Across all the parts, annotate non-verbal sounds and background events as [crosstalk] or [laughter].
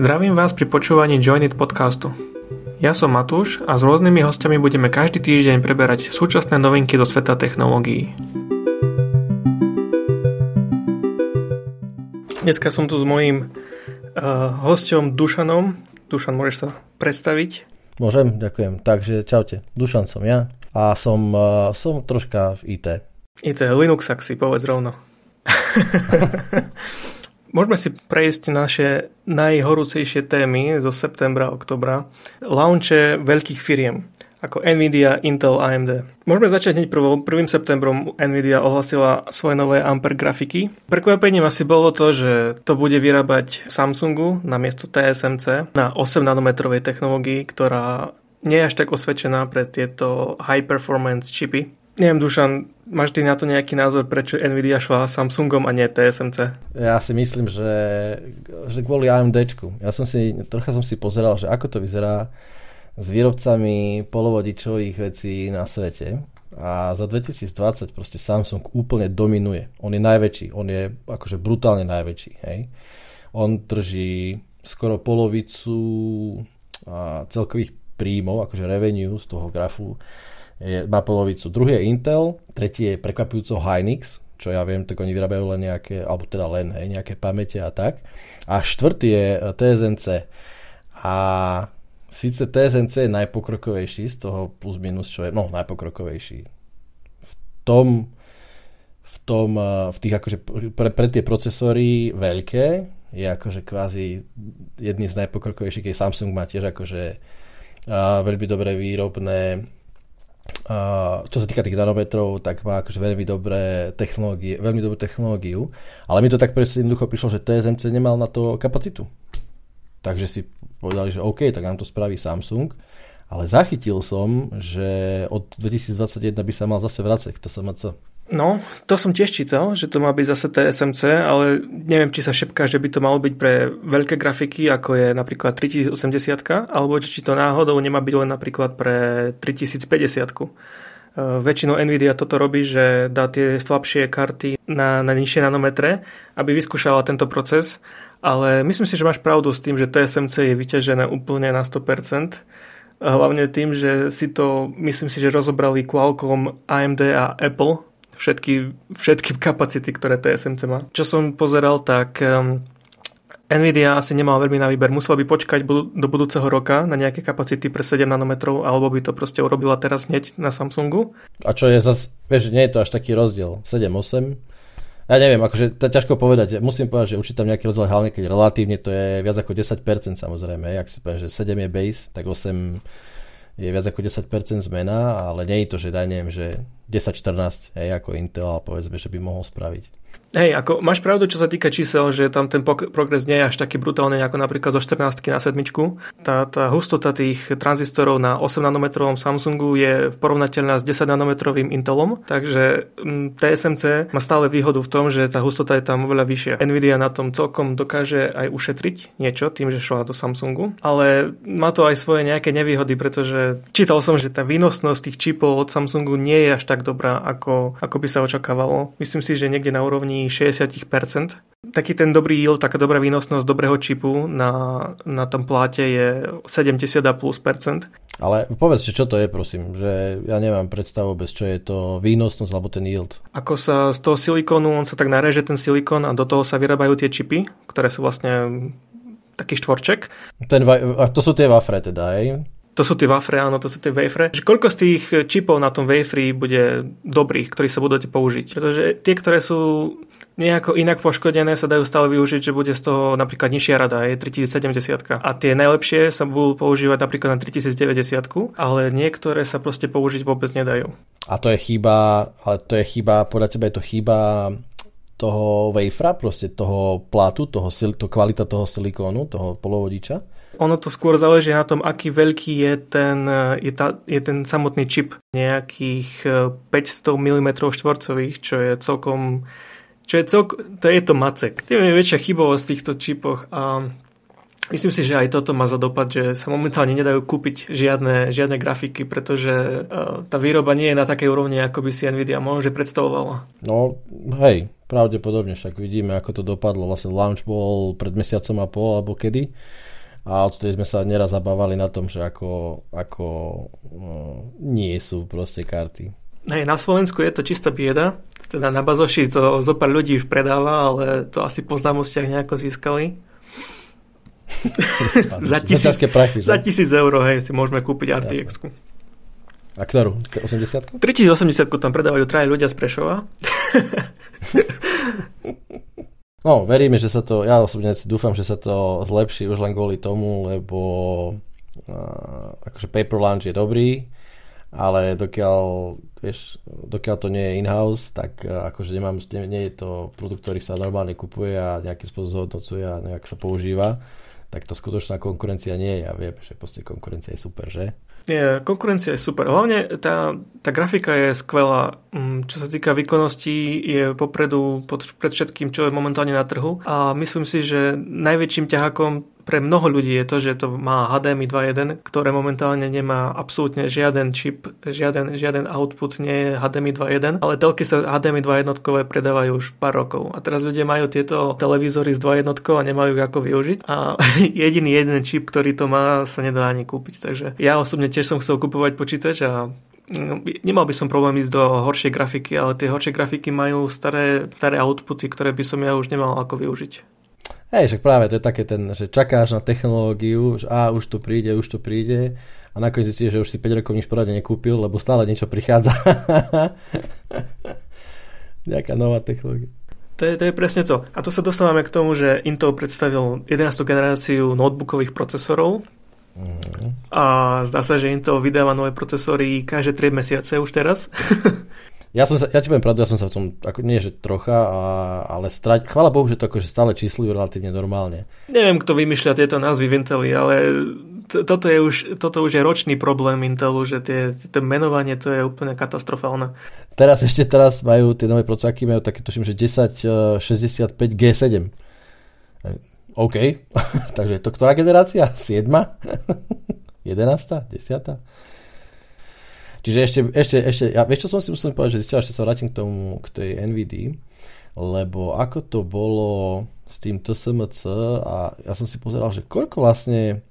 Zdravím vás pri počúvaní Join It podcastu. Ja som Matúš a s rôznymi hostiami budeme každý týždeň preberať súčasné novinky zo sveta technológií. Dneska som tu s mojím uh, hostom Dušanom. Dušan, môžeš sa predstaviť? Môžem, ďakujem. Takže čaute, Dušan som ja a som, uh, som troška v IT. IT, Linux, ak si povedz rovno. [laughs] Môžeme si prejsť naše najhorúcejšie témy zo septembra, oktobra. Launche veľkých firiem ako Nvidia, Intel, AMD. Môžeme začať hneď 1. 1. septembrom Nvidia ohlasila svoje nové Ampere grafiky. Prekvapením asi bolo to, že to bude vyrábať Samsungu na miesto TSMC na 8 nanometrovej technológii, ktorá nie je až tak osvedčená pre tieto high performance čipy. Neviem, Dušan, máš ty na to nejaký názor, prečo Nvidia šla Samsungom a nie TSMC? Ja si myslím, že, že kvôli AMDčku. Ja som si, trocha som si pozeral, že ako to vyzerá s výrobcami polovodičových vecí na svete. A za 2020 proste Samsung úplne dominuje. On je najväčší, on je akože brutálne najväčší. Hej. On drží skoro polovicu celkových príjmov, akože revenue z toho grafu má polovicu. Druhý je Intel, tretí je prekvapujúco Hynix, čo ja viem, tak oni vyrábajú len nejaké, alebo teda len hej, nejaké pamäte a tak. A štvrtý je eh, TSMC. A síce TSMC je najpokrokovejší z toho plus minus, čo je, no najpokrokovejší. V tom, v tom, eh, v tých akože pre, pre tie procesory veľké je akože kvázi jedný z najpokrokovejších, keď Samsung má tiež akože a, veľmi dobré výrobné Čo sa týka tých nanometrov, tak má akože veľmi dobré technológie, veľmi dobrú technológiu, ale mi to tak presne jednoducho prišlo, že TSMC nemal na to kapacitu. Takže si povedali, že OK, tak nám to spraví Samsung, ale zachytil som, že od 2021 by sa mal zase vrácať k TSMC. No, to som tiež čítal, že to má byť zase TSMC, ale neviem, či sa šepká, že by to malo byť pre veľké grafiky, ako je napríklad 3080, alebo či to náhodou nemá byť len napríklad pre 3050. Uh, väčšinou Nvidia toto robí, že dá tie slabšie karty na, na nižšie nanometre, aby vyskúšala tento proces, ale myslím si, že máš pravdu s tým, že TSMC je vyťažené úplne na 100%, hlavne tým, že si to, myslím si, že rozobrali Qualcomm, AMD a Apple všetky, všetky kapacity, ktoré TSMC má. Čo som pozeral, tak Nvidia asi nemala veľmi na výber. Musela by počkať do budúceho roka na nejaké kapacity pre 7 nanometrov, alebo by to proste urobila teraz hneď na Samsungu. A čo je zase, vieš, nie je to až taký rozdiel. 7-8. Ja neviem, akože to ťažko povedať. Musím povedať, že určite tam nejaký rozdiel, hlavne keď relatívne to je viac ako 10% samozrejme. Ak si poviem, že 7 je base, tak 8 je viac ako 10% zmena, ale nie je to, že daj neviem, že 10-14, hej, ako Intel, ale povedzme, že by mohol spraviť. Hej, ako máš pravdu, čo sa týka čísel, že tam ten progres nie je až taký brutálny ako napríklad zo 14 na 7. Tá, tá hustota tých tranzistorov na 8 nanometrovom Samsungu je porovnateľná s 10 nanometrovým Intelom, takže TSMC má stále výhodu v tom, že tá hustota je tam oveľa vyššia. Nvidia na tom celkom dokáže aj ušetriť niečo tým, že šla do Samsungu, ale má to aj svoje nejaké nevýhody, pretože čítal som, že tá výnosnosť tých čipov od Samsungu nie je až tak dobrá, ako, ako by sa očakávalo. Myslím si, že niekde na úrovni 60%. Taký ten dobrý yield, taká dobrá výnosnosť dobrého čipu na, na tom pláte je 70 a plus percent. Ale povedz, čo to je, prosím, že ja nemám predstavu bez čo je to výnosnosť alebo ten yield. Ako sa z toho silikónu, on sa tak nareže ten silikón a do toho sa vyrábajú tie čipy, ktoré sú vlastne taký štvorček. Ten, a to sú tie wafre teda, aj? To sú tie wafre, áno, to sú tie wafre. Že koľko z tých čipov na tom wafri bude dobrých, ktorí sa budete použiť? Pretože tie, ktoré sú nejako inak poškodené, sa dajú stále využiť, že bude z toho napríklad nižšia rada, je 3070. A tie najlepšie sa budú používať napríklad na 3090, ale niektoré sa proste použiť vôbec nedajú. A to je chyba, ale to je chyba, podľa teba je to chyba toho wafera, proste toho plátu, toho, to kvalita toho silikónu, toho polovodiča? Ono to skôr záleží na tom, aký veľký je ten, je, ta, je ten samotný čip. Nejakých 500 mm štvorcových, čo je celkom... Čo je celko, to je to macek. Tým je väčšia chybovosť v týchto čipoch a Myslím si, že aj toto má za dopad, že sa momentálne nedajú kúpiť žiadne, žiadne grafiky, pretože uh, tá výroba nie je na takej úrovni, ako by si Nvidia možno predstavovala. No, hej, pravdepodobne, však vidíme, ako to dopadlo. Vlastne launch bol pred mesiacom a pol, alebo kedy. A odtedy sme sa neraz zabávali na tom, že ako, ako no, nie sú proste karty. Hej, na Slovensku je to čistá bieda. Teda na Bazoši to zo pár ľudí už predáva, ale to asi po známostiach nejako získali. za, tisíc, prachy, za tisíc eur hej, si môžeme kúpiť rtx A ktorú? 80 3080 tam predávajú traje ľudia z Prešova. [laughs] no, veríme, že sa to, ja osobne dúfam, že sa to zlepší už len kvôli tomu, lebo uh, akože Paper Lunch je dobrý, ale dokiaľ, vieš, dokiaľ to nie je in-house, tak uh, akože nemám, nie, nie je to produkt, ktorý sa normálne kupuje a nejakým spôsobom zhodnocuje a nejak sa používa, tak to skutočná konkurencia nie je a vieme, že proste konkurencia je super, že? Je, konkurencia je super. Hlavne tá, tá grafika je skvelá. Mm, čo sa týka výkonnosti, je popredu pod, pred všetkým, čo je momentálne na trhu. A myslím si, že najväčším ťahákom pre mnoho ľudí je to, že to má HDMI 2.1, ktoré momentálne nemá absolútne žiaden čip, žiaden, žiaden output nie je HDMI 2.1, ale telky sa HDMI 2.1 predávajú už pár rokov. A teraz ľudia majú tieto televízory s 2.1 a nemajú ako využiť. A [laughs] jediný jeden čip, ktorý to má, sa nedá ani kúpiť. Takže ja osobne tiež som chcel kupovať počítač a no, nemal by som problém ísť do horšej grafiky, ale tie horšie grafiky majú staré, staré outputy, ktoré by som ja už nemal ako využiť. Hej, však práve to je také ten, že čakáš na technológiu, že a už to príde, už to príde a nakoniec zistíš, že už si 5 rokov nič poradne nekúpil, lebo stále niečo prichádza. [laughs] Nejaká nová technológia. To je, to je presne to. A tu sa dostávame k tomu, že Intel predstavil 11. generáciu notebookových procesorov, Mm. A zdá sa, že Intel vydáva nové procesory každé 3 mesiace už teraz. [laughs] Ja, som sa, ja ti poviem pravdu, ja som sa v tom, ako nie že trocha, a, ale strať, chvála Bohu, že to akože stále číslujú relatívne normálne. Neviem, kto vymýšľa tieto názvy v Inteli, ale t- toto, je už, toto už je ročný problém Intelu, že tie, to menovanie to je úplne katastrofálne. Teraz ešte teraz majú tie nové procesáky, majú také, tuším, že 1065 G7. OK, [laughs] takže to ktorá generácia? 7? 11? 10? Čiže ešte, ešte, ešte ja, vieš čo som si musel povedať, že zistil, že sa vrátim k tomu, k tej NVD, lebo ako to bolo s tým TSMC a ja som si pozeral, že koľko vlastne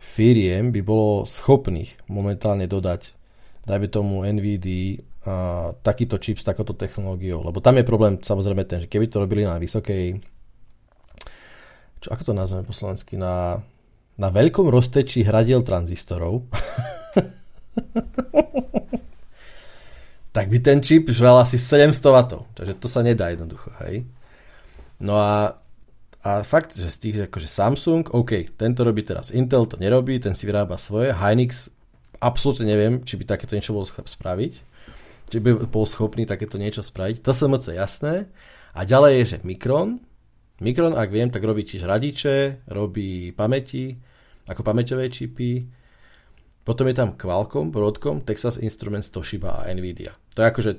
firiem by bolo schopných momentálne dodať, dajme tomu NVD, a takýto čip s takouto technológiou. Lebo tam je problém samozrejme ten, že keby to robili na vysokej čo, ako to nazveme po slovensky, na, na veľkom roztečí hradiel tranzistorov, [laughs] [laughs] tak by ten čip žral asi 700 W. Takže to sa nedá jednoducho, hej. No a, a fakt, že z tých, akože Samsung, OK, tento robí teraz Intel, to nerobí, ten si vyrába svoje. Hynix, absolútne neviem, či by takéto niečo bol spraviť. Či by bol schopný takéto niečo spraviť. TSMC jasné. A ďalej je, že Micron. Micron, ak viem, tak robí tiež radiče, robí pamäti, ako pamäťové čipy, potom je tam Qualcomm, Broadcom, Texas Instruments, Toshiba a Nvidia. To je akože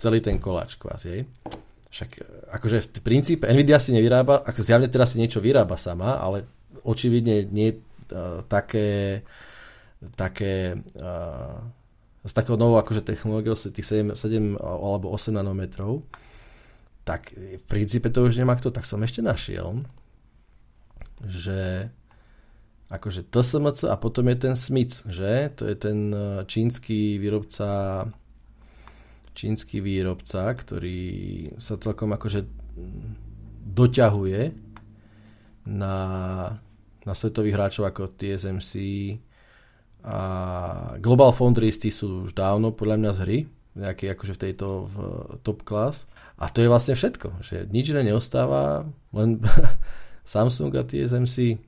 celý ten koláč kvázi. Však e, akože v princípe Nvidia si nevyrába, ako zjavne teraz si niečo vyrába sama, ale očividne nie uh, také také uh, s takou novou akože technológiou tých 7, 7 alebo 8 nanometrov tak v princípe to už nemá kto, tak som ešte našiel, že akože TSMC a potom je ten Smith, že? To je ten e, čínsky výrobca čínsky výrobca, ktorý sa celkom akože doťahuje na, na svetových hráčov ako TSMC a Global Foundries tí sú už dávno podľa mňa z hry, nejaký akože v tejto v top class. A to je vlastne všetko, že nič neostáva, len [laughs] Samsung a TSMC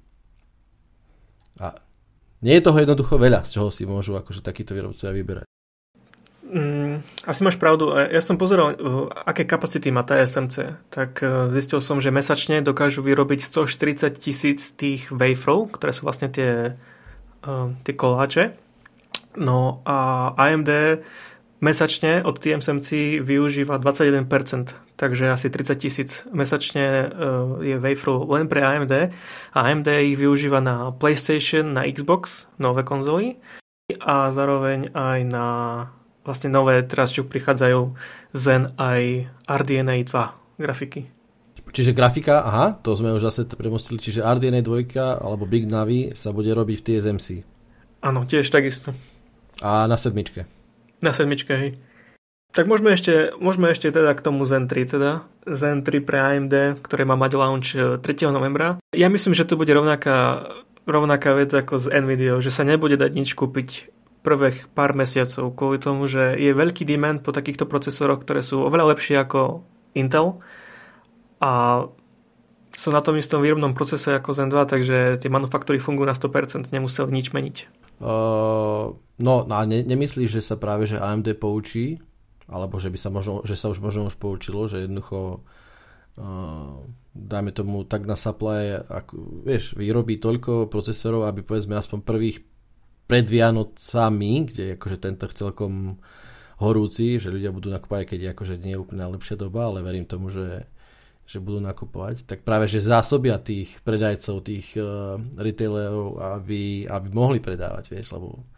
a nie je toho jednoducho veľa, z čoho si môžu akože takíto výrobcovia vyberať. Mm, asi máš pravdu. Ja som pozeral, aké kapacity má tá SMC. Tak e, zistil som, že mesačne dokážu vyrobiť 140 tisíc tých waferov, ktoré sú vlastne tie, e, tie koláče. No a AMD mesačne od TSMC využíva 21%, takže asi 30 tisíc mesačne eh, je waferu len pre AMD a AMD ich využíva na PlayStation, na Xbox, nové konzoly a zároveň aj na vlastne nové, teraz čo prichádzajú Zen aj RDNA 2 grafiky. Čiže grafika, aha, to sme už zase premostili, čiže RDNA 2 alebo Big Navi sa bude robiť v TSMC. Áno, tiež takisto. A na sedmičke. Na sedmičke, hej. Tak môžeme ešte, môžeme ešte teda k tomu Zen 3 teda. Zen 3 pre AMD, ktoré má mať launch 3. E, novembra. Ja myslím, že to bude rovnaká, rovnaká vec ako s Nvidia, že sa nebude dať nič kúpiť prvých pár mesiacov kvôli tomu, že je veľký demand po takýchto procesoroch, ktoré sú oveľa lepšie ako Intel a sú na tom istom výrobnom procese ako Zen 2, takže tie manufaktúry fungujú na 100%, nemusel nič meniť. Uh, no a ne, nemyslíš, že sa práve že AMD poučí, alebo že by sa možno, že sa už možno už poučilo, že jednoducho uh, dajme tomu tak na supply, ako, vieš, vyrobí toľko procesorov, aby povedzme aspoň prvých pred Vianocami, kde je akože tento celkom horúci, že ľudia budú nakupovať, keď je akože nie je úplne najlepšia doba, ale verím tomu, že že budú nakupovať, tak práve, že zásobia tých predajcov, tých uh, retailerov, aby, aby mohli predávať, vieš, lebo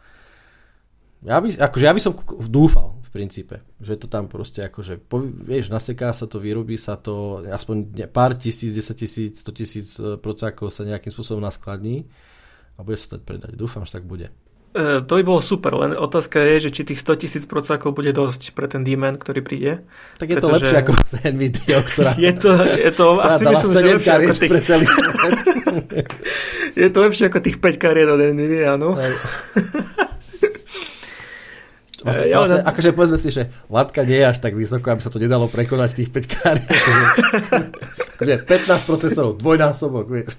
ja by, akože ja by som dúfal v princípe, že to tam proste akože, vieš, naseká sa to, vyrobí sa to, aspoň pár tisíc, 10 tisíc, 100 tisíc e, procákov sa nejakým spôsobom naskladní a bude sa to predať. Dúfam, že tak bude. E, to by bolo super, len otázka je, že či tých 100 tisíc procákov bude dosť pre ten demand, ktorý príde. Tak je to lepšie ako [laughs] z NVIDIA, ktorá, je to, je to ktorá asi myslím, že lepšie ako tých... Pre celý [laughs] je to lepšie ako tých 5 kariet od NVIDIA, áno. [laughs] Vlastne, ja, vlastne, akože povedzme si, že latka nie je až tak vysoko, aby sa to nedalo prekonať tých 5 kariet. akože 15 procesorov, dvojnásobok, vieš.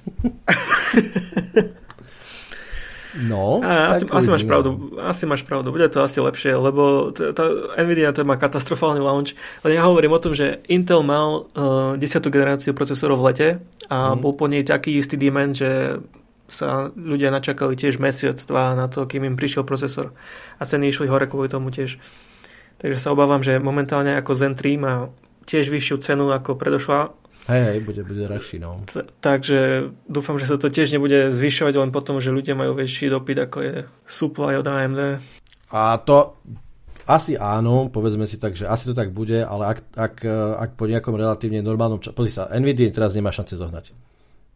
No, a asi, asi máš pravdu, asi máš pravdu, bude to asi lepšie, lebo t- t- Nvidia to má katastrofálny launch, ale ja hovorím o tom, že Intel mal uh, 10. generáciu procesorov v lete a mm. bol po nej taký istý demand, že sa ľudia načakali tiež mesiac, dva na to, kým im prišiel procesor a ceny išli hore kvôli tomu tiež. Takže sa obávam, že momentálne ako Zen 3 má tiež vyššiu cenu ako predošla Hej, hej, bude, bude drahší, no. T- takže dúfam, že sa to tiež nebude zvyšovať len potom, že ľudia majú väčší dopyt, ako je supply od AMD. A to asi áno, povedzme si tak, že asi to tak bude, ale ak, ak, ak po nejakom relatívne normálnom čase, pozri sa, Nvidia teraz nemá šance zohnať.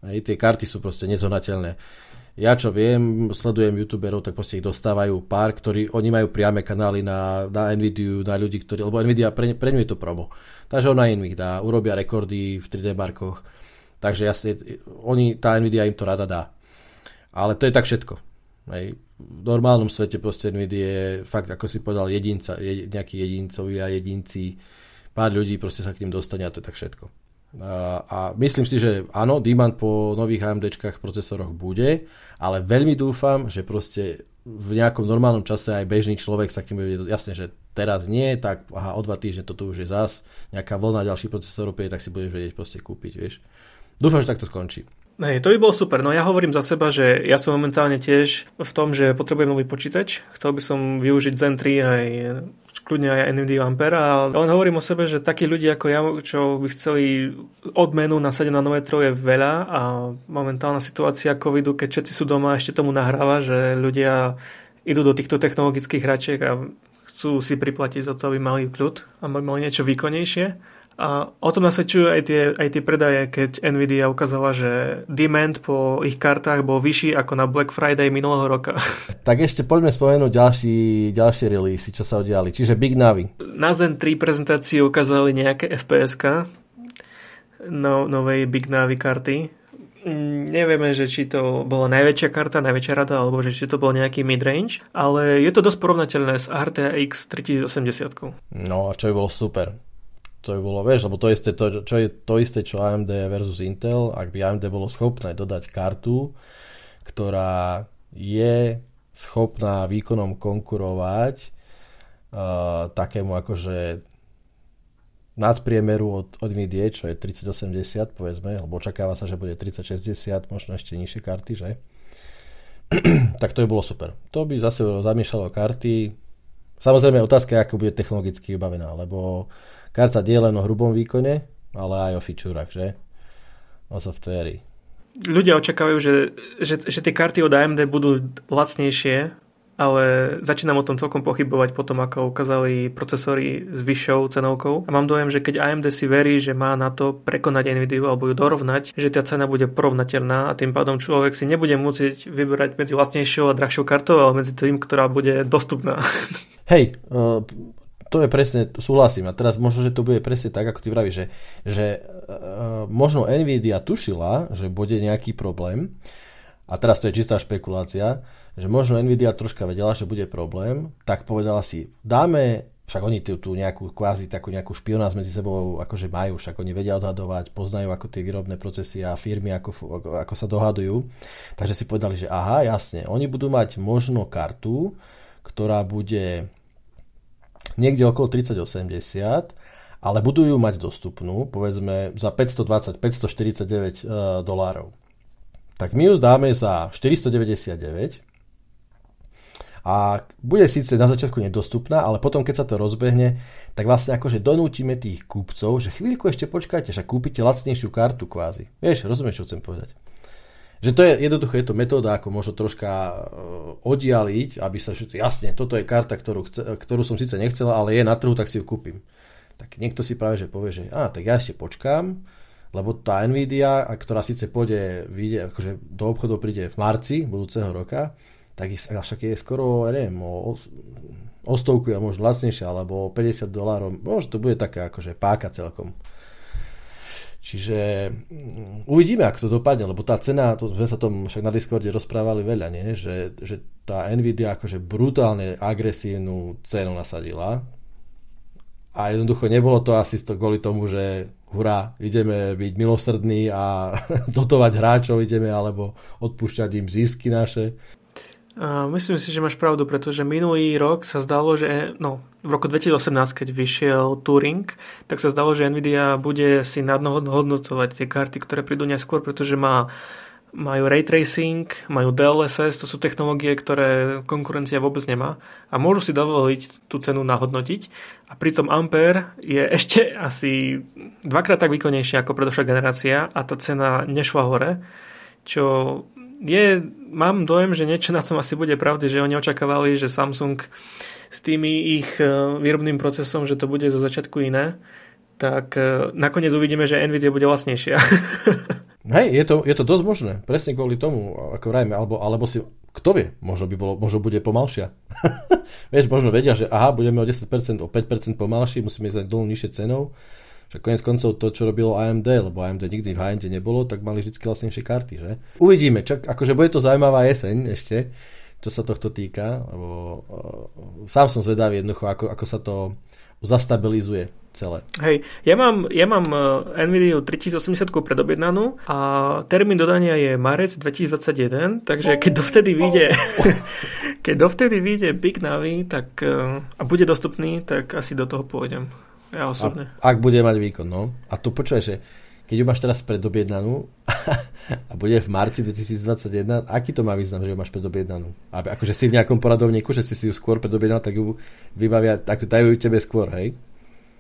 Hej, tie karty sú proste nezohnateľné. Ja čo viem, sledujem youtuberov, tak proste ich dostávajú pár, ktorí, oni majú priame kanály na, na Nvidia, na ľudí, ktorí, lebo Nvidia, pre, pre ňu je to promo. Takže ona im ich dá, urobia rekordy v 3D markoch. Takže jasne, oni, tá Nvidia im to rada dá. Ale to je tak všetko. Hej. V normálnom svete proste Nvidia je fakt, ako si povedal, jedinca, jed, nejakí a jedinci, pár ľudí proste sa k tým dostane a to je tak všetko. A, myslím si, že áno, demand po nových AMDčkách procesoroch bude, ale veľmi dúfam, že proste v nejakom normálnom čase aj bežný človek sa k tým bude, jasne, že teraz nie, tak aha, o dva týždne toto už je zás, nejaká voľná ďalší procesor opäť, tak si budeš vedieť proste kúpiť, vieš. Dúfam, že takto skončí. Hej, to by bolo super. No ja hovorím za seba, že ja som momentálne tiež v tom, že potrebujem nový počítač. Chcel by som využiť Zen 3 aj kľudne aj NVIDIA Ampere, ale len hovorím o sebe, že takí ľudia ako ja, čo by chceli odmenu na 7 nanometrov je veľa a momentálna situácia covidu, keď všetci sú doma, ešte tomu nahráva, že ľudia idú do týchto technologických hračiek a chcú si priplatiť za to, aby mali kľud a mali niečo výkonnejšie. A o tom nasvedčujú aj tie, aj tie predaje, keď Nvidia ukázala, že demand po ich kartách bol vyšší ako na Black Friday minulého roka. [laughs] Tak ešte poďme spomenúť ďalší, ďalšie releasy, čo sa udiali. Čiže Big Navi. Na Zen 3 prezentácii ukázali nejaké FPS-ka no, novej Big Navi karty Mm, nevieme, že či to bola najväčšia karta, najväčšia rada, alebo že či to bol nejaký midrange, ale je to dosť porovnateľné s RTX 3080. No a čo by bolo super, to by bolo, vieš, lebo to, isté, to, čo je to isté, čo AMD versus Intel, ak by AMD bolo schopné dodať kartu, ktorá je schopná výkonom konkurovať uh, takému akože nadpriemeru od, od NVIDIA, čo je 3080, povedzme, lebo očakáva sa, že bude 3060, možno ešte nižšie karty, že? [clears throat] tak to by bolo super. To by zase zamiešalo karty. Samozrejme otázka je, ako bude technologicky vybavená, lebo karta nie len o hrubom výkone, ale aj o featurech, že? O softvéri. Ľudia očakávajú, že, že, že tie karty od AMD budú lacnejšie ale začínam o tom celkom pochybovať potom, ako ukázali procesory s vyššou cenovkou. A mám dojem, že keď AMD si verí, že má na to prekonať Nvidia alebo ju dorovnať, že tá cena bude porovnateľná a tým pádom človek si nebude musieť vyberať medzi vlastnejšou a drahšou kartou, ale medzi tým, ktorá bude dostupná. Hej, uh, [laughs] to je presne, súhlasím. A teraz možno, že to bude presne tak, ako ty vravíš, že, že uh, možno Nvidia tušila, že bude nejaký problém, a teraz to je čistá špekulácia, že možno Nvidia troška vedela, že bude problém, tak povedala si, dáme, však oni tú, tú nejakú kvázi takú nejakú špionáž medzi sebou akože majú, však oni vedia odhadovať, poznajú ako tie výrobné procesy a firmy ako, ako, ako sa dohadujú. Takže si povedali, že aha, jasne, oni budú mať možno kartu, ktorá bude niekde okolo 3080, ale budú ju mať dostupnú, povedzme, za 520-549 uh, dolárov tak my ju dáme za 499 a bude síce na začiatku nedostupná, ale potom, keď sa to rozbehne, tak vlastne akože donútime tých kúpcov, že chvíľku ešte počkajte, že kúpite lacnejšiu kartu kvázi. Vieš, rozumieš, čo chcem povedať? Že to je jednoducho, je to metóda, ako možno troška uh, oddialiť, aby sa, že jasne, toto je karta, ktorú, ktorú som síce nechcela, ale je na trhu, tak si ju kúpim. Tak niekto si práve že povie, že á, tak ja ešte počkám, lebo tá Nvidia, ktorá síce pôjde, vyjde, akože do obchodov príde v marci budúceho roka, tak však je skoro, ja neviem, o, o stovku a možno lacnejšia, alebo o 50 dolárov, možno to bude taká akože páka celkom. Čiže mm, uvidíme, ako to dopadne, lebo tá cena, to sme sa tom však na Discorde rozprávali veľa, nie? Že, že tá Nvidia akože brutálne agresívnu cenu nasadila a jednoducho nebolo to asi to kvôli tomu, že hurá, ideme byť milosrdní a [laughs] dotovať hráčov ideme, alebo odpúšťať im zisky naše. Myslím si, že máš pravdu, pretože minulý rok sa zdalo, že no, v roku 2018, keď vyšiel Turing, tak sa zdalo, že Nvidia bude si nadhodnocovať tie karty, ktoré prídu neskôr, pretože má majú ray tracing, majú DLSS, to sú technológie, ktoré konkurencia vôbec nemá. A môžu si dovoliť tú cenu nahodnotiť. A pritom Ampere je [laughs] ešte asi dvakrát tak výkonnejšia ako predošlá generácia a tá cena nešla hore, čo je, mám dojem, že niečo na tom asi bude pravdy, že oni očakávali, že Samsung s tými ich e, výrobným procesom, že to bude zo začiatku iné, tak e, nakoniec uvidíme, že Nvidia bude vlastnejšia. [laughs] Hej, je to, je to dosť možné. Presne kvôli tomu, ako vrajme, alebo, alebo si, kto vie, možno by bolo, možno bude pomalšia. [laughs] Vieš, možno vedia, že aha, budeme o 10%, o 5% pomalší, musíme ísť dolu nižšie cenou. Však konec koncov to, čo robilo AMD, lebo AMD nikdy v high nebolo, tak mali vždy vlastnejšie karty, že? Uvidíme, čak, akože bude to zaujímavá jeseň ešte, čo sa tohto týka, lebo uh, sám som zvedavý jednoducho, ako, ako sa to zastabilizuje celé. Hej, ja mám, ja mám e, NVIDIA 3080 predobjednanú a termín dodania je marec 2021, takže keď dovtedy vyjde [laughs] keď dovtedy vyjde Big Navi tak, e, a bude dostupný, tak asi do toho pôjdem. Ja osobne. A, ak bude mať výkon, no. A to počúvaj, že keď ju máš teraz predobjednanú [laughs] a bude v marci 2021, aký to má význam, že ju máš predobjednanú? A akože si v nejakom poradovníku, že si si ju skôr predobjednal, tak ju vybavia, tak dajú ju tebe skôr, hej?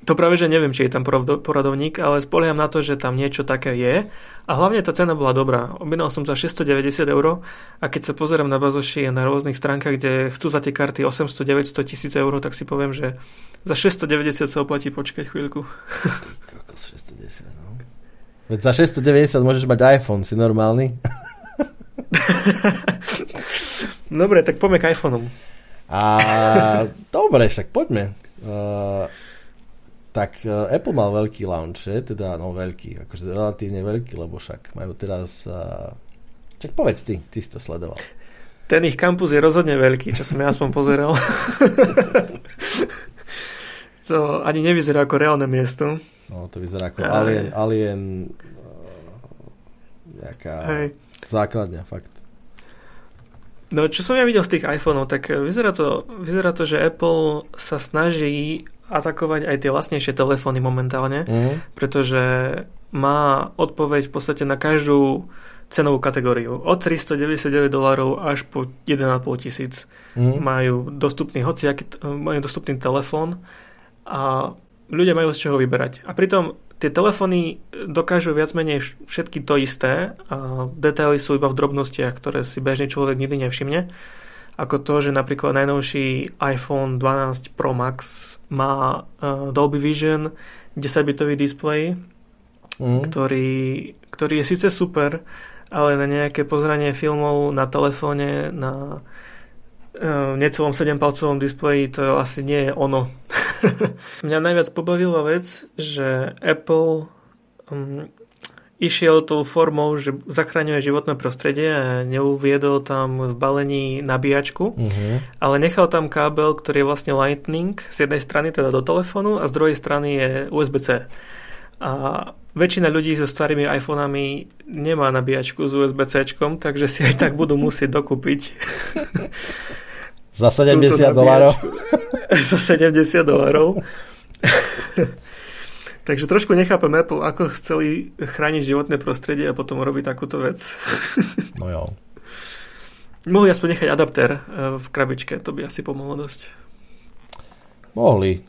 To práve, že neviem, či je tam poradovník, ale spolieham na to, že tam niečo také je. A hlavne tá cena bola dobrá. Objednal som za 690 eur a keď sa pozerám na bazoši na rôznych stránkach, kde chcú za tie karty 800, 900 tisíc eur, tak si poviem, že za 690 sa oplatí počkať chvíľku. Kokos 690, no. Veď za 690 môžeš mať iPhone, si normálny? [laughs] Dobre, tak poďme k iPhoneom. A dobre, však poďme. Uh, tak uh, Apple mal veľký launch, teda no veľký, akože relatívne veľký, lebo však majú teraz... Uh, čak povedz ty, ty si to sledoval. Ten ich kampus je rozhodne veľký, čo som ja aspoň pozeral. [laughs] to ani nevyzerá ako reálne miesto. No, to vyzerá ako alien, alien nejaká Hej. základňa, fakt. No, čo som ja videl z tých iPhoneov, tak vyzerá to, vyzerá to, že Apple sa snaží atakovať aj tie vlastnejšie telefóny momentálne, uh-huh. pretože má odpoveď v podstate na každú cenovú kategóriu. Od 399 dolárov až po 1,5 tisíc uh-huh. majú dostupný hociaký, majú dostupný telefón a ľudia majú z čoho vyberať. A pritom tie telefóny dokážu viac menej všetky to isté a detaily sú iba v drobnostiach, ktoré si bežný človek nikdy nevšimne. Ako to, že napríklad najnovší iPhone 12 Pro Max má uh, Dolby Vision 10-bitový displej, mm. ktorý, ktorý je síce super, ale na nejaké pozranie filmov na telefóne, na uh, necelom 7-palcovom displeji to asi nie je ono. [laughs] Mňa najviac pobavila vec, že Apple um, išiel tou formou, že zachraňuje životné prostredie a neuviedol tam v balení nabíjačku, uh-huh. ale nechal tam kábel, ktorý je vlastne Lightning z jednej strany teda do telefónu a z druhej strany je USB-C. A väčšina ľudí so starými iPhonami nemá nabíjačku s USB-C, takže si aj tak budú musieť dokúpiť [laughs] za 70 dolárov. [laughs] za 70 dolárov. [laughs] Takže trošku nechápem Apple, ako chceli chrániť životné prostredie a potom robiť takúto vec. No jo. [laughs] Mohli aspoň nechať adaptér eh, v krabičke, to by asi pomohlo dosť. Mohli.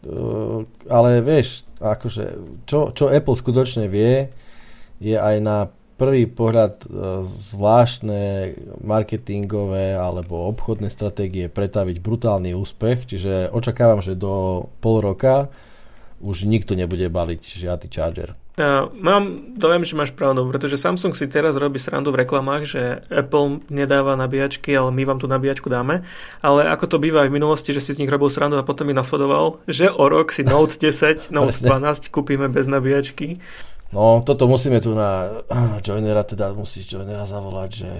Uh, ale vieš, akože, čo, čo Apple skutočne vie, je aj na prvý pohľad uh, zvláštne marketingové alebo obchodné stratégie pretaviť brutálny úspech, čiže očakávam, že do pol roka už nikto nebude baliť žiadny charger. Ja, mám dojem, že máš pravdu, pretože Samsung si teraz robí srandu v reklamách, že Apple nedáva nabíjačky, ale my vám tú nabíjačku dáme. Ale ako to býva aj v minulosti, že si z nich robil srandu a potom ich nasledoval, že o rok si Note [laughs] 10, Note 12 kúpime bez nabíjačky. No, toto musíme tu na [clears throat] Joinera, teda musíš Joinera zavolať, že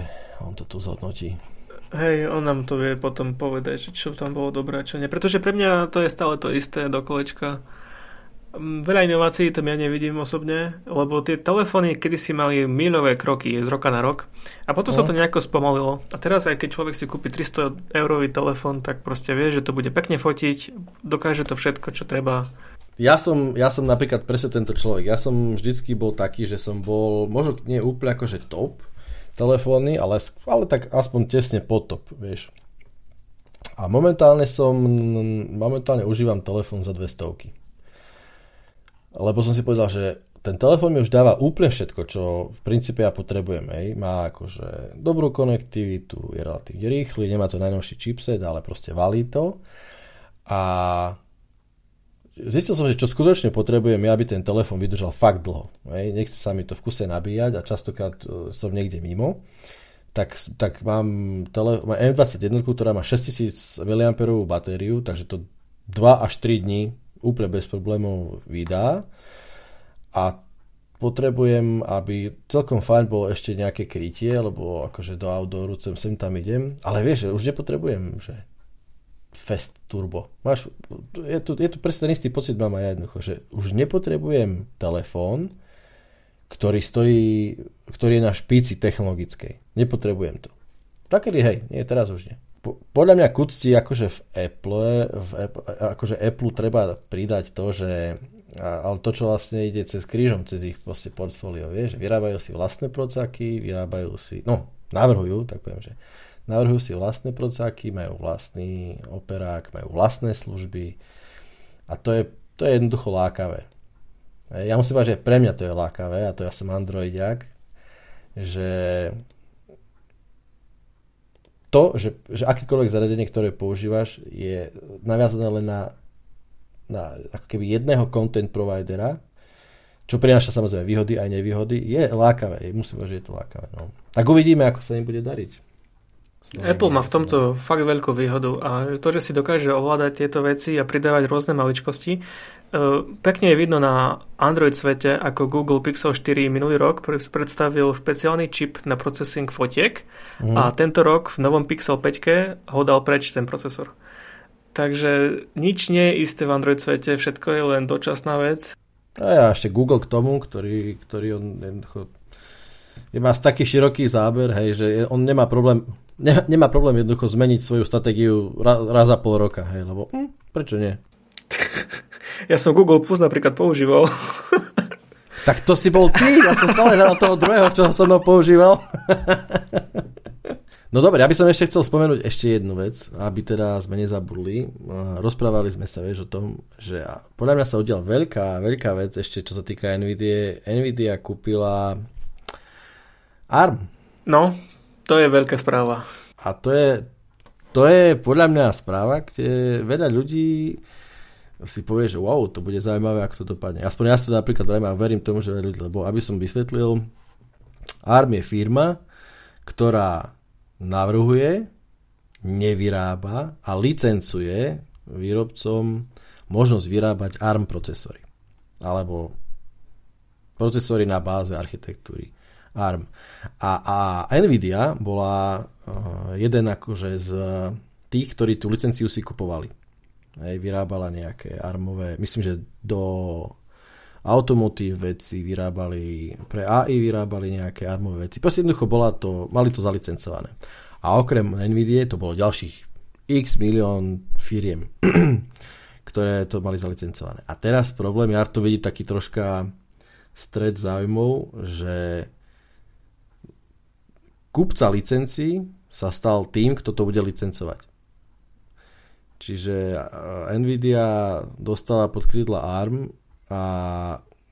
on to tu zhodnotí. Hej, on nám to vie potom povedať, čo tam bolo dobré, čo nie. Pretože pre mňa to je stále to isté do kolečka veľa inovácií tam ja nevidím osobne, lebo tie telefóny kedysi mali milové kroky z roka na rok a potom no. sa to nejako spomalilo. A teraz aj keď človek si kúpi 300 eurový telefón, tak proste vie, že to bude pekne fotiť, dokáže to všetko, čo treba. Ja som, ja som napríklad presne tento človek. Ja som vždycky bol taký, že som bol, možno nie úplne akože top telefóny, ale, ale tak aspoň tesne pod top, vieš. A momentálne som, momentálne užívam telefón za 200 lebo som si povedal, že ten telefón mi už dáva úplne všetko, čo v princípe ja potrebujem. Hej. Má akože dobrú konektivitu, je relatívne rýchly, nemá to najnovší chipset, ale proste valí to. A zistil som, že čo skutočne potrebujem, aby ten telefón vydržal fakt dlho. Hej. Nechce sa mi to v kuse nabíjať a častokrát e, som niekde mimo. Tak, tak mám, tele, mám M21, ktorá má 6000 mAh batériu, takže to 2 až 3 dní úplne bez problémov vydá a potrebujem, aby celkom fajn bolo ešte nejaké krytie, lebo akože do outdooru sem, sem tam idem, ale vieš, že už nepotrebujem, že fest turbo. Máš, je, tu, je tu presne istý pocit mám aj jednoducho, že už nepotrebujem telefón, ktorý stojí, ktorý je na špici technologickej. Nepotrebujem to. Takedy hej, nie, teraz už nie podľa mňa kucti akože v Apple, v Apple, akože Apple treba pridať to, že ale to, čo vlastne ide cez krížom, cez ich proste portfólio, vieš, vyrábajú si vlastné procáky, vyrábajú si, no, navrhujú, tak poviem, že navrhujú si vlastné procáky, majú vlastný operák, majú vlastné služby a to je, to je jednoducho lákavé. Ja musím povedať, že pre mňa to je lákavé a to ja som androidiak, že to, že, že akékoľvek zariadenie, ktoré používaš, je naviazané len na, na ako keby jedného content providera, čo prináša samozrejme výhody aj nevýhody, je lákavé. Musím povedať, že je to lákavé. No. Tak uvidíme, ako sa im bude dariť. Apple má v tomto fakt veľkú výhodu a to, že si dokáže ovládať tieto veci a pridávať rôzne maličkosti, E, pekne je vidno na Android svete, ako Google Pixel 4 minulý rok predstavil špeciálny čip na procesing fotiek mm. a tento rok v novom Pixel 5 ho dal preč ten procesor. Takže nič nie je isté v Android svete, všetko je len dočasná vec. A ja ešte Google k tomu, ktorý, ktorý on jednoducho je má taký široký záber, hej, že on nemá problém, ne, nemá problém jednoducho zmeniť svoju stratégiu raz, raz za pol roka, hej, lebo hm, prečo nie? [laughs] Ja som Google Plus napríklad používal. [laughs] Tak to si bol ty, ja som stále hľadal toho druhého, čo som mnou používal. [laughs] No dobre, ja by som ešte chcel spomenúť ešte jednu vec, aby teda sme nezabudli. Rozprávali sme sa, vieš, o tom, že podľa mňa sa udiala veľká, veľká vec ešte, čo sa týka NVIDIA. NVIDIA kúpila ARM. No, to je veľká správa. A to je, to je podľa mňa správa, kde veľa ľudí si povie, že wow, to bude zaujímavé, ako to dopadne. Aspoň ja si to napríklad dajme a verím tomu, že ľudí, lebo aby som vysvetlil, ARM je firma, ktorá navrhuje, nevyrába a licencuje výrobcom možnosť vyrábať ARM procesory. Alebo procesory na báze architektúry ARM. A, a Nvidia bola uh, jeden akože z tých, ktorí tú licenciu si kupovali. Hej, vyrábala nejaké armové, myslím, že do automotív veci vyrábali, pre AI vyrábali nejaké armové veci. Proste jednoducho bola to, mali to zalicencované. A okrem NVIDIA to bolo ďalších x milión firiem, [clears throat] ktoré to mali zalicencované. A teraz problém, ja to vidí taký troška stred záujmov, že kupca licencií sa stal tým, kto to bude licencovať. Čiže Nvidia dostala pod krídla ARM a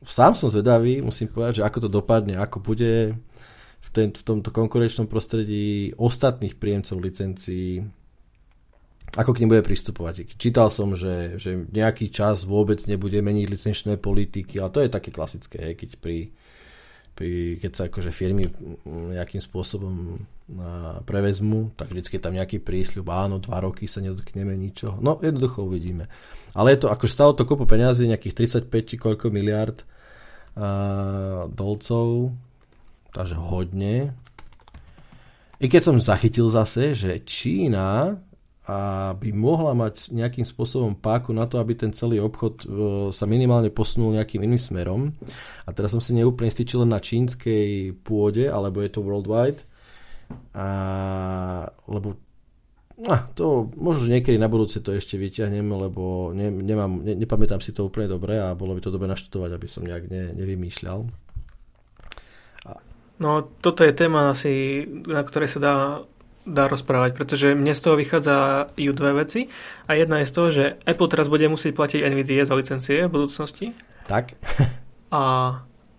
sám som zvedavý, musím povedať, že ako to dopadne, ako bude v, ten, v tomto konkurenčnom prostredí ostatných príjemcov licencií, ako k nim bude pristupovať. Čítal som, že, že nejaký čas vôbec nebude meniť licenčné politiky, ale to je také klasické, keď pri, pri keď sa akože firmy nejakým spôsobom prevezmu, tak vždycky je tam nejaký prísľub, áno, dva roky sa nedotkneme ničoho. No, jednoducho uvidíme. Ale je to, akože stalo to kopu peniazy, nejakých 35 či koľko miliard uh, dolcov, takže hodne. I keď som zachytil zase, že Čína a by mohla mať nejakým spôsobom páku na to, aby ten celý obchod uh, sa minimálne posunul nejakým iným smerom. A teraz som si neúplne stýčil len na čínskej pôde, alebo je to worldwide. A, lebo a to možno, niekedy na budúce to ešte vyťahneme, lebo ne, nemám, ne, nepamätám si to úplne dobre a bolo by to dobre naštudovať, aby som nejak ne, nevymýšľal. A... No toto je téma asi, na ktorej sa dá, dá rozprávať, pretože mne z toho vychádzajú dve veci a jedna je z toho, že Apple teraz bude musieť platiť NVIDIA za licencie v budúcnosti. Tak. [laughs] A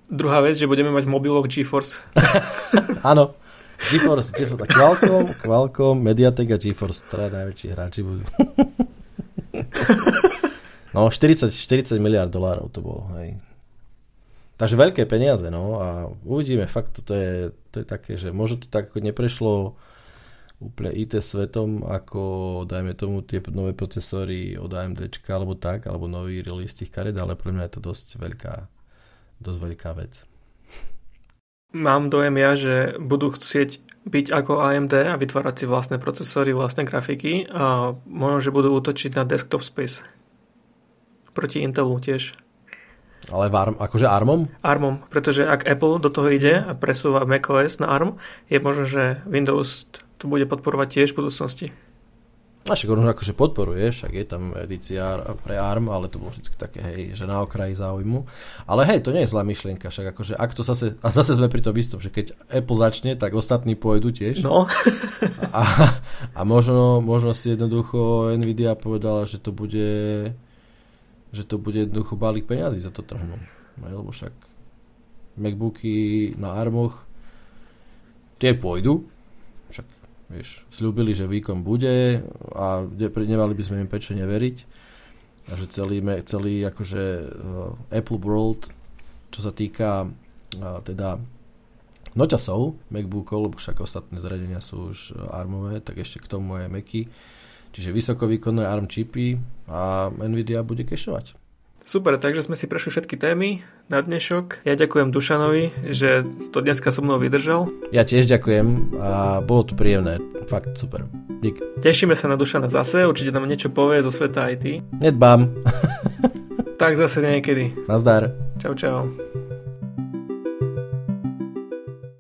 druhá vec, že budeme mať mobilok GeForce. [laughs] Áno. GeForce, GeForce, Qualcomm, Qualcomm, Mediatek a GeForce, teda najväčší hráči budú. [laughs] no, 40, 40 miliard dolárov to bolo, hej. Takže veľké peniaze, no a uvidíme, fakt to je, to je také, že možno to tak ako neprešlo úplne IT svetom, ako dajme tomu tie nové procesory od AMD alebo tak, alebo nový release tých karet, ale pre mňa je to dosť veľká, dosť veľká vec. Mám dojem ja, že budú chcieť byť ako AMD a vytvárať si vlastné procesory, vlastné grafiky a možno, že budú útočiť na desktop space. Proti Intelu tiež. Ale v ARM, akože ARMom? ARMom, pretože ak Apple do toho ide a presúva macOS na ARM, je možno, že Windows to bude podporovať tiež v budúcnosti. A však on akože podporuje, však je tam edícia pre ARM, ale to bolo vždy také, hej, že na okraji záujmu. Ale hej, to nie je zlá myšlienka, však akože ak to zase, a zase sme pri tom istom, že keď Apple začne, tak ostatní pôjdu tiež. No. [laughs] a, a možno, možno si jednoducho Nvidia povedala, že to bude že to bude jednoducho balík peniazy za to trhnú. Lebo však Macbooky na armoch tie pôjdu, Vieš, slúbili, že výkon bude a nemali by sme im pečene veriť. A že celý, celý akože uh, Apple World, čo sa týka uh, teda noťasov MacBookov, lebo však ostatné zariadenia sú už ARMové, tak ešte k tomu je Macy. Čiže vysokovýkonné ARM čipy a Nvidia bude kešovať. Super, takže sme si prešli všetky témy na dnešok. Ja ďakujem Dušanovi, že to dneska so mnou vydržal. Ja tiež ďakujem a bolo to príjemné. Fakt super. Dík. Tešíme sa na Dušana zase, určite nám niečo povie zo sveta IT. Nedbám. tak zase niekedy. Nazdar. Čau, čau.